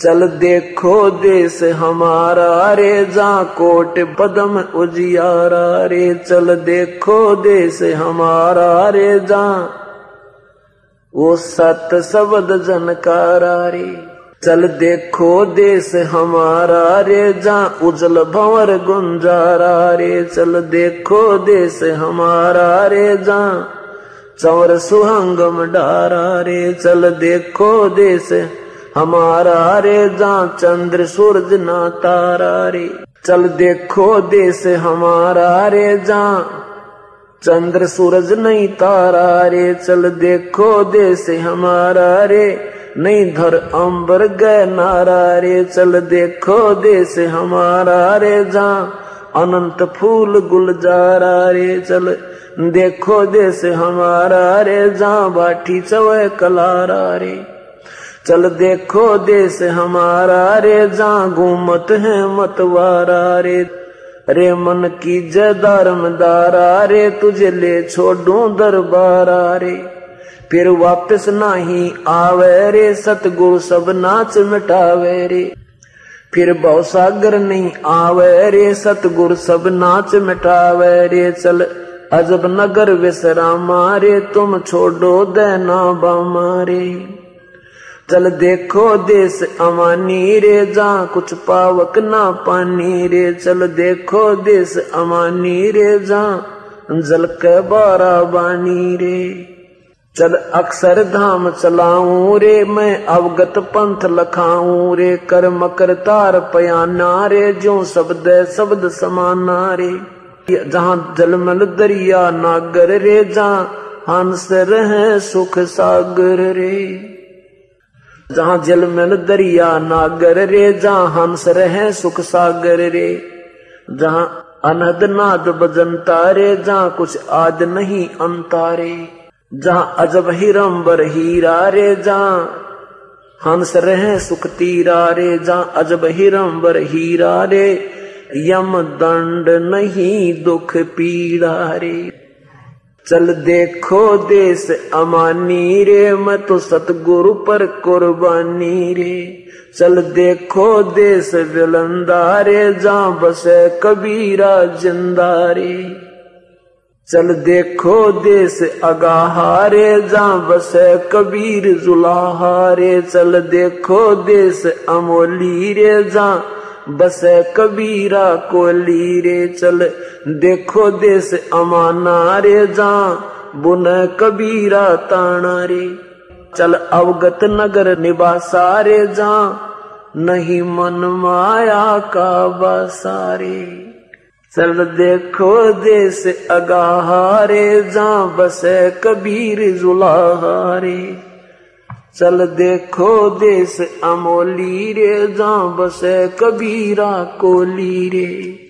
चल देखो देश हमारा रे जा कोट पदम उजियारा रे। चल देखो देश हमारा रे जा वो सत शब्द जनकारा रे। चल देखो देश हमारा रे जा उजल भंवर गुंजारा रे। चल देखो देश हमारा रे जा चवर सुहंगम डारा रे। चल देखो देश हमारा रे जा चंद्र सूरज ना तारा रे। चल देखो देश हमारा रे जा। चंद्र सूरज नहीं तारा रे। चल देखो देश हमारा रे। नहीं धर अंबर गए नारा रे। चल देखो देश हमारा रे जा। अनंत फूल गुलजारा रे। चल देखो देश हमारा रे जा। बाठी चवे कलारा रे। चल देखो देश हमारा रे जा घूमत है मतवारा रे। रे मन की जदारमदारा रे, तुझे ले छोड़ू दरबारा रे। फिर वापस नाही आवे रे, सतगुरु सब नाच मिटावे रे। फिर सागर नहीं आवे रे, सतगुरु सब नाच मिटावे रे। चल अजब नगर विश्रामा रे, तुम छोड़ो देना बामा रे। चल देखो देश अमानी रे, जा कुछ पावक ना पानी रे। चल देखो देश अमानी रे, जा जल के बारा बानी रे। चल अक्सर धाम चलाऊं रे, मैं अवगत पंथ लखाऊं रे। कर मकर तार पयाना रे जो शब्द शब्द समाना रे। जहाँ जलमल दरिया नागर रे जहाँ हंस रहे सुख सागर रे। जहाँ जलमल दरिया नागर रे, जहाँ हंस रहे सुख सागर रे। जहाँ अनहद नाद बजनता रे जहाँ कुछ आद नहीं अंतारे। जहाँ अजब हिरम्बर हीरा रे, जहाँ हंस रहे सुख तीरा रे। जहाँ अजब हिरम्बर हीरा रे, यम दंड नहीं दुख पीड़ा रे। चल देखो देश अमानी रे, मैं तो सतगुरु पर कुर्बानी रे। चल देखो देश विलंदा रे जहाँ बसे कबीरा ज़िंदा रे। चल देखो देश अगाहारे जा बसे कबीर जुलाहारे चल देखो देश अमोली रे जहाँ बसे कबीरा कोली रे चल। देखो देश अमाना रे जा बुन कबीरा ताना रे। चल अवगत नगर निवासा रे जहाँ नहीं मन माया का बसारे चल देखो देश अगाहारे जा बस कबीर जुलाहारे चल देखो देश अमोली रे जा बसे कबीरा कोली रे।